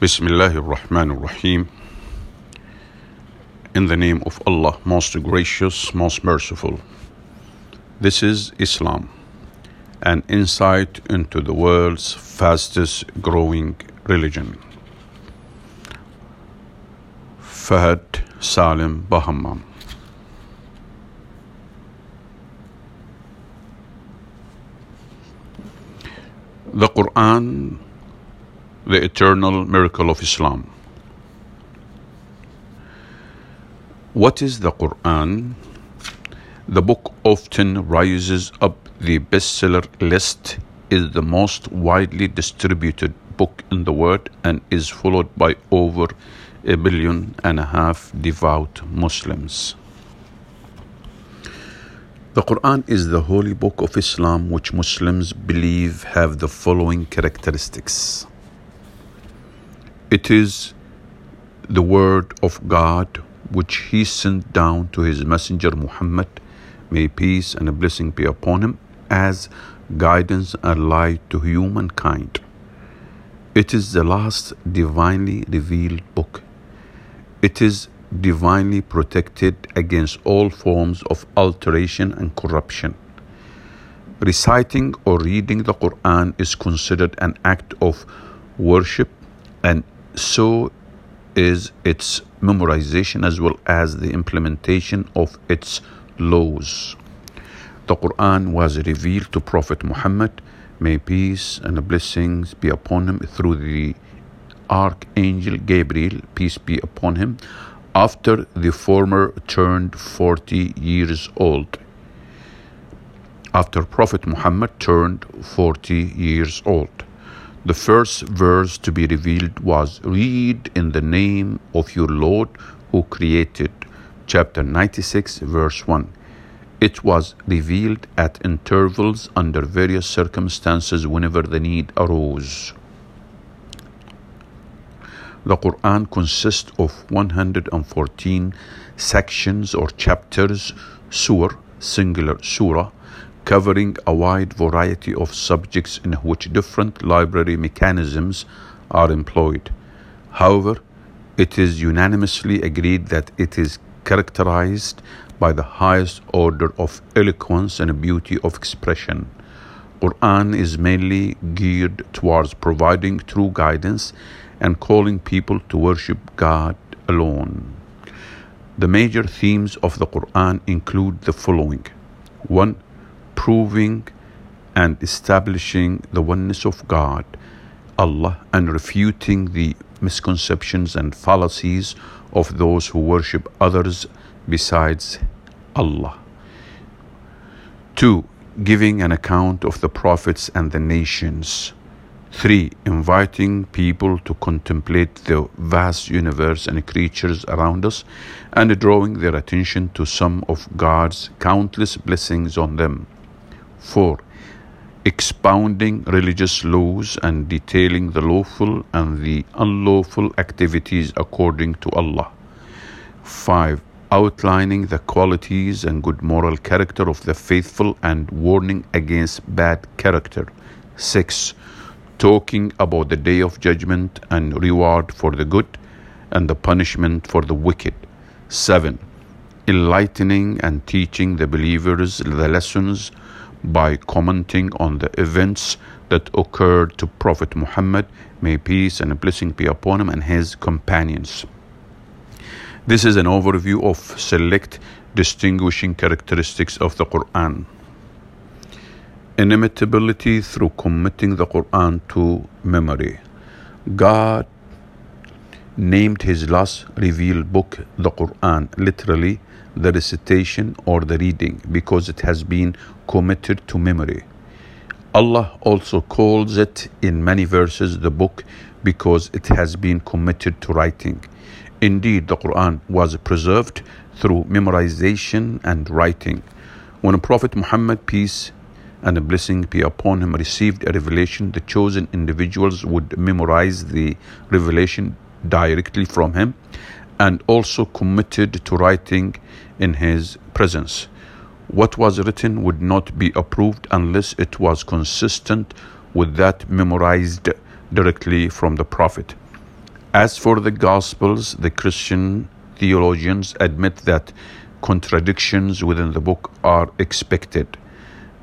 Bismillah ar-Rahman ar-Rahim. In the name of Allah, most gracious, most merciful. This is Islam, an insight into the world's fastest growing religion. Fahad Salim Bahammam. The Quran, the eternal miracle of Islam. What is the Quran? The book often rises up the bestseller list, is the most widely distributed book in the world, and is followed by over a billion and a half devout Muslims. The Quran is the holy book of Islam which Muslims believe have the following characteristics. It is the word of God which he sent down to his messenger Muhammad, may peace and a blessing be upon him, as guidance and light to humankind. It is the last divinely revealed book. It is divinely protected against all forms of alteration and corruption. Reciting or reading the Quran is considered an act of worship, and so is its memorization as well as the implementation of its laws. The Quran was revealed to Prophet Muhammad, may peace and blessings be upon him, through the Archangel Gabriel, peace be upon him, after the former turned 40 years old. After Prophet Muhammad turned 40 years old. The first verse to be revealed was Read in the name of your Lord who created, chapter 96, verse 1. It was revealed at intervals under various circumstances whenever the need arose. The Quran consists of 114 sections or chapters, surah, singular surah, covering a wide variety of subjects in which different library mechanisms are employed. However, it is unanimously agreed that it is characterized by the highest order of eloquence and beauty of expression. Quran is mainly geared towards providing true guidance and calling people to worship God alone. The major themes of the Quran include the following 1. Proving and establishing the oneness of God, Allah, and refuting the misconceptions and fallacies of those who worship others besides Allah. 2. Giving an account of the prophets and the nations. 3. Inviting people to contemplate the vast universe and creatures around us and drawing their attention to some of God's countless blessings on them. 4. Expounding religious laws and detailing the lawful and the unlawful activities according to Allah. 5. Outlining the qualities and good moral character of the faithful and warning against bad character. 6 talking about the day of judgment and reward for the good and the punishment for the wicked. 7. Enlightening and teaching the believers the lessons by commenting on the events that occurred to Prophet Muhammad, may peace and blessing be upon him and his companions. This is an overview of select distinguishing characteristics of the Quran inimitability through committing the Quran to memory. God named his last revealed book the Quran, literally the recitation or the reading, because it has been committed to memory. Allah also calls it in many verses the book because it has been committed to writing. Indeed, the Quran was preserved through memorization and writing. When Prophet Muhammad, peace and a blessing be upon him, received a revelation, the chosen individuals would memorize the revelation directly from him and also committed to writing in his presence. What was written would not be approved unless it was consistent with that memorized directly from the Prophet. As for the Gospels, the Christian theologians admit that contradictions within the book are expected.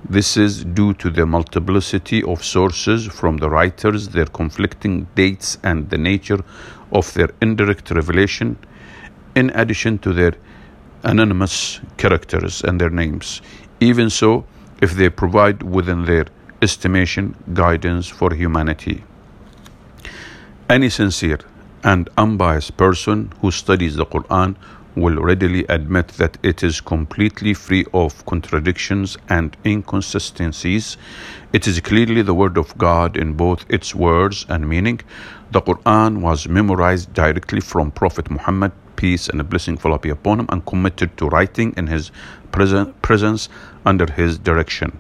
This is due to the multiplicity of sources from the writers, their conflicting dates, and the nature of their indirect revelation, in addition to their anonymous characters and their names. Even so, if they provide within their estimation guidance for humanity. Any sincere and unbiased person who studies the Quran will readily admit that it is completely free of contradictions and inconsistencies. It is clearly the Word of God in both its words and meaning. The Quran was memorized directly from Prophet Muhammad, peace and a blessing fall be upon him, and committed to writing in his presence under his direction.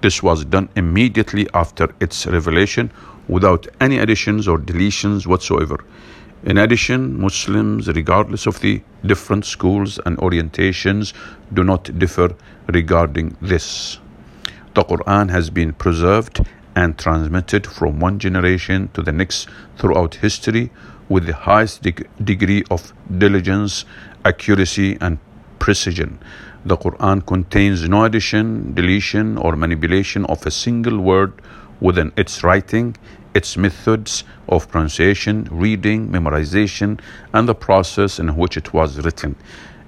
This was done immediately after its revelation without any additions or deletions whatsoever. In addition, Muslims, regardless of the different schools and orientations, do not differ regarding this. The Quran has been preserved and transmitted from one generation to the next throughout history with the highest deg- degree of diligence, accuracy, and precision. The Quran contains no addition, deletion, or manipulation of a single word within its writing its methods of pronunciation, reading, memorization, and the process in which it was written.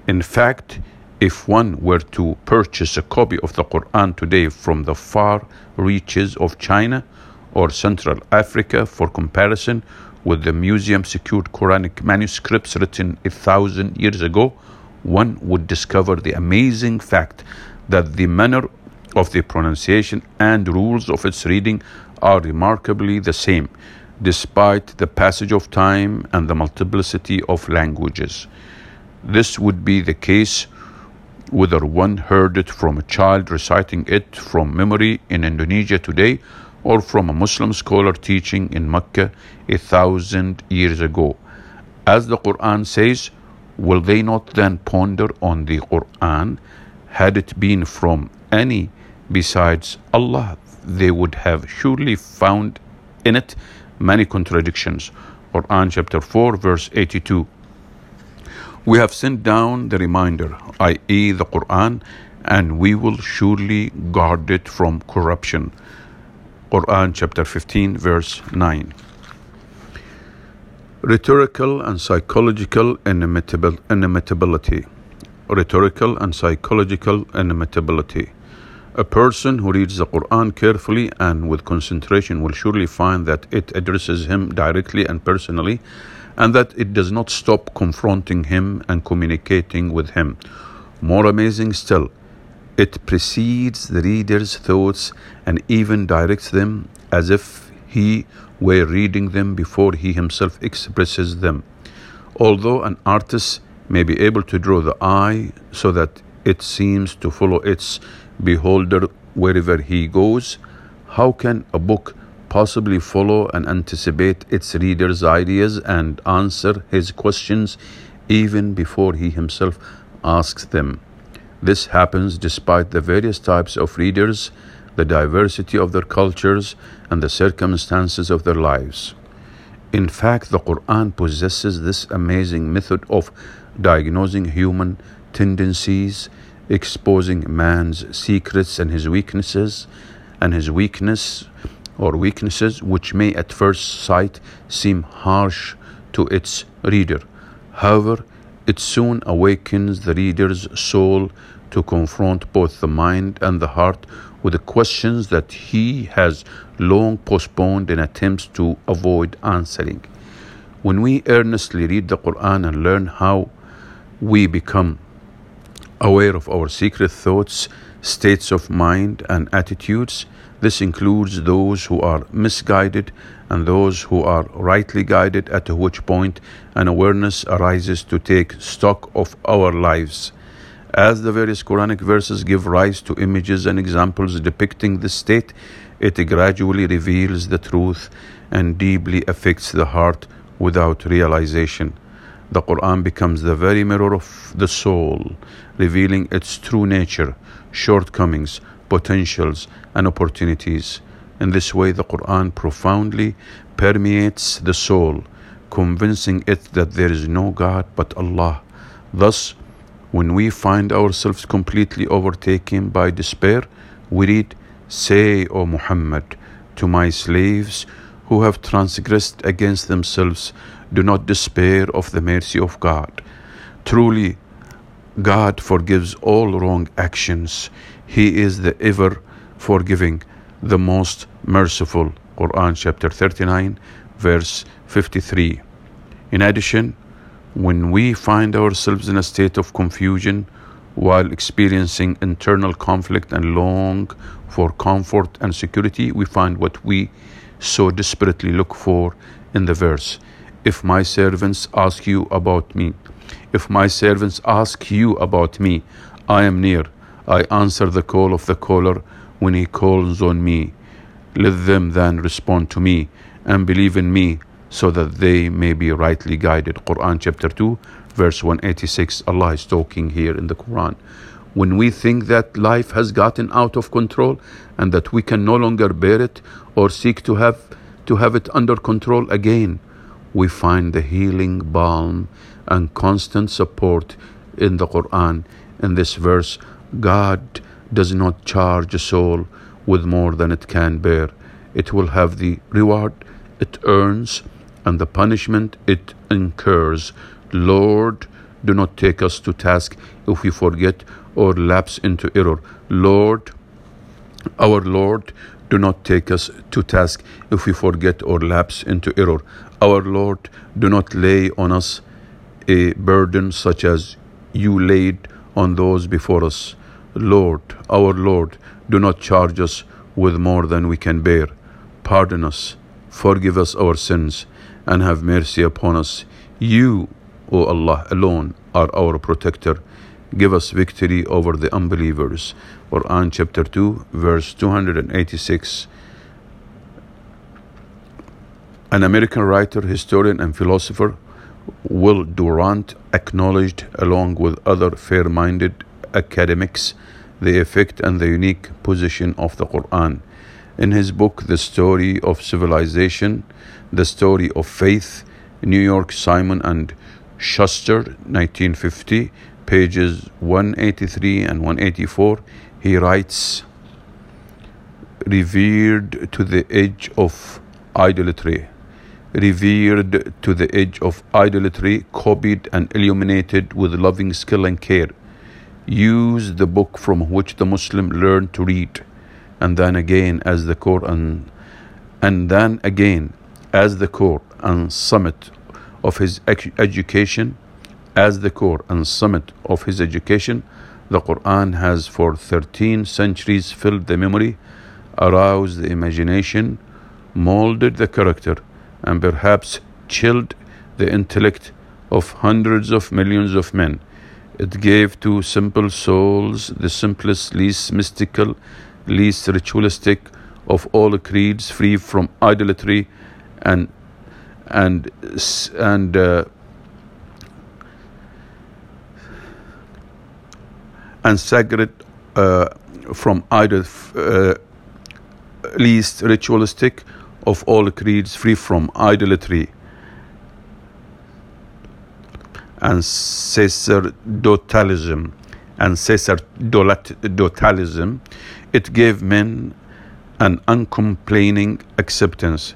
In fact, if one were to purchase a copy of the Quran today from the far reaches of China or Central Africa for comparison with the museum secured Quranic manuscripts written a thousand years ago, one would discover the amazing fact that the manner of the pronunciation and rules of its reading are remarkably the same, despite the passage of time and the multiplicity of languages. This would be the case whether one heard it from a child reciting it from memory in Indonesia today or from a Muslim scholar teaching in Mecca a thousand years ago. As the Quran says, will they not then ponder on the Quran had it been from any besides Allah? they would have surely found in it many contradictions. Quran chapter 4, verse 82. We have sent down the reminder, i.e., the Quran, and we will surely guard it from corruption. Quran chapter 15, verse 9. Rhetorical and psychological inimitability. Rhetorical and psychological inimitability. A person who reads the Quran carefully and with concentration will surely find that it addresses him directly and personally, and that it does not stop confronting him and communicating with him. More amazing still, it precedes the reader's thoughts and even directs them as if he were reading them before he himself expresses them. Although an artist may be able to draw the eye so that it seems to follow its beholder wherever he goes, how can a book possibly follow and anticipate its reader's ideas and answer his questions even before he himself asks them? This happens despite the various types of readers, the diversity of their cultures, and the circumstances of their lives. In fact, the Quran possesses this amazing method of diagnosing human tendencies exposing man's secrets and his weaknesses and his weakness or weaknesses which may at first sight seem harsh to its reader. However, it soon awakens the reader's soul to confront both the mind and the heart with the questions that he has long postponed in attempts to avoid answering. When we earnestly read the Quran and learn how we become aware of our secret thoughts, states of mind, and attitudes. This includes those who are misguided and those who are rightly guided, at which point an awareness arises to take stock of our lives. As the various Quranic verses give rise to images and examples depicting this state, it gradually reveals the truth and deeply affects the heart without realization. The Quran becomes the very mirror of the soul, revealing its true nature, shortcomings, potentials, and opportunities. In this way, the Quran profoundly permeates the soul, convincing it that there is no God but Allah. Thus, when we find ourselves completely overtaken by despair, we read, Say, O Muhammad, to my slaves who have transgressed against themselves, do not despair of the mercy of God. Truly, God forgives all wrong actions. He is the ever forgiving, the most merciful. Quran chapter 39, verse 53. In addition, when we find ourselves in a state of confusion while experiencing internal conflict and long for comfort and security, we find what we so desperately look for in the verse. If my servants ask you about me, if my servants ask you about me, I am near. I answer the call of the caller when he calls on me. Let them then respond to me and believe in me so that they may be rightly guided. Quran chapter 2, verse 186. Allah is talking here in the Quran. When we think that life has gotten out of control and that we can no longer bear it or seek to have to have it under control again, we find the healing balm and constant support in the Quran. In this verse, God does not charge a soul with more than it can bear. It will have the reward it earns and the punishment it incurs. Lord, do not take us to task if we forget or lapse into error. Lord, our Lord, do not take us to task if we forget or lapse into error. Our Lord, do not lay on us a burden such as you laid on those before us. Lord, our Lord, do not charge us with more than we can bear. Pardon us, forgive us our sins, and have mercy upon us. You, O Allah, alone are our protector. Give us victory over the unbelievers. Quran chapter 2, verse 286. An American writer, historian, and philosopher, Will Durant, acknowledged, along with other fair minded academics, the effect and the unique position of the Quran. In his book, The Story of Civilization, The Story of Faith, New York, Simon and Schuster, 1950, pages 183 and 184, he writes, Revered to the edge of idolatry, revered to the edge of idolatry, copied and illuminated with loving skill and care. Use the book from which the Muslim learned to read, and then again as the core and, and then again as the core and summit of his education, as the core and summit of his education, the Quran has for 13 centuries filled the memory, aroused the imagination, molded the character, and perhaps chilled the intellect of hundreds of millions of men. It gave to simple souls the simplest, least mystical, least ritualistic of all creeds, free from idolatry and and and uh, and sacred uh, from either uh, least ritualistic of all creeds, free from idolatry and sacerdotalism and sacerdotalism, it gave men an uncomplaining acceptance.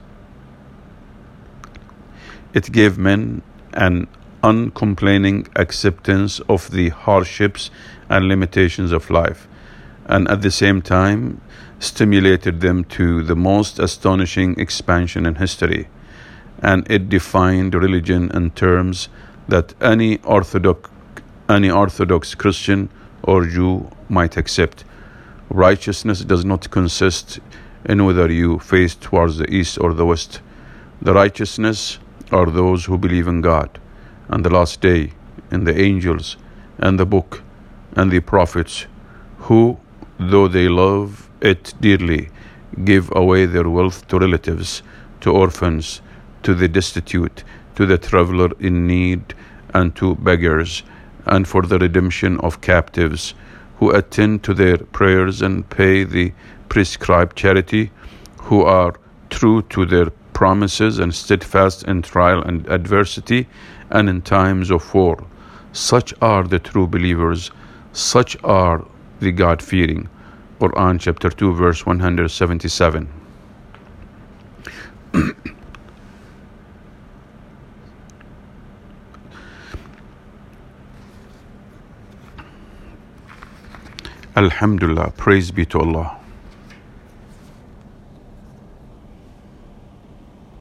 It gave men an uncomplaining acceptance of the hardships and limitations of life, and at the same time stimulated them to the most astonishing expansion in history. And it defined religion in terms that any orthodox any orthodox Christian or Jew might accept. Righteousness does not consist in whether you face towards the east or the west. The righteousness are those who believe in God and the last day, and the angels and the book and the prophets, who, though they love it dearly, give away their wealth to relatives, to orphans, to the destitute, to the traveler in need, and to beggars, and for the redemption of captives, who attend to their prayers and pay the prescribed charity, who are true to their promises and steadfast in trial and adversity and in times of war. Such are the true believers, such are the God fearing. Quran chapter 2, verse 177. Alhamdulillah, praise be to Allah.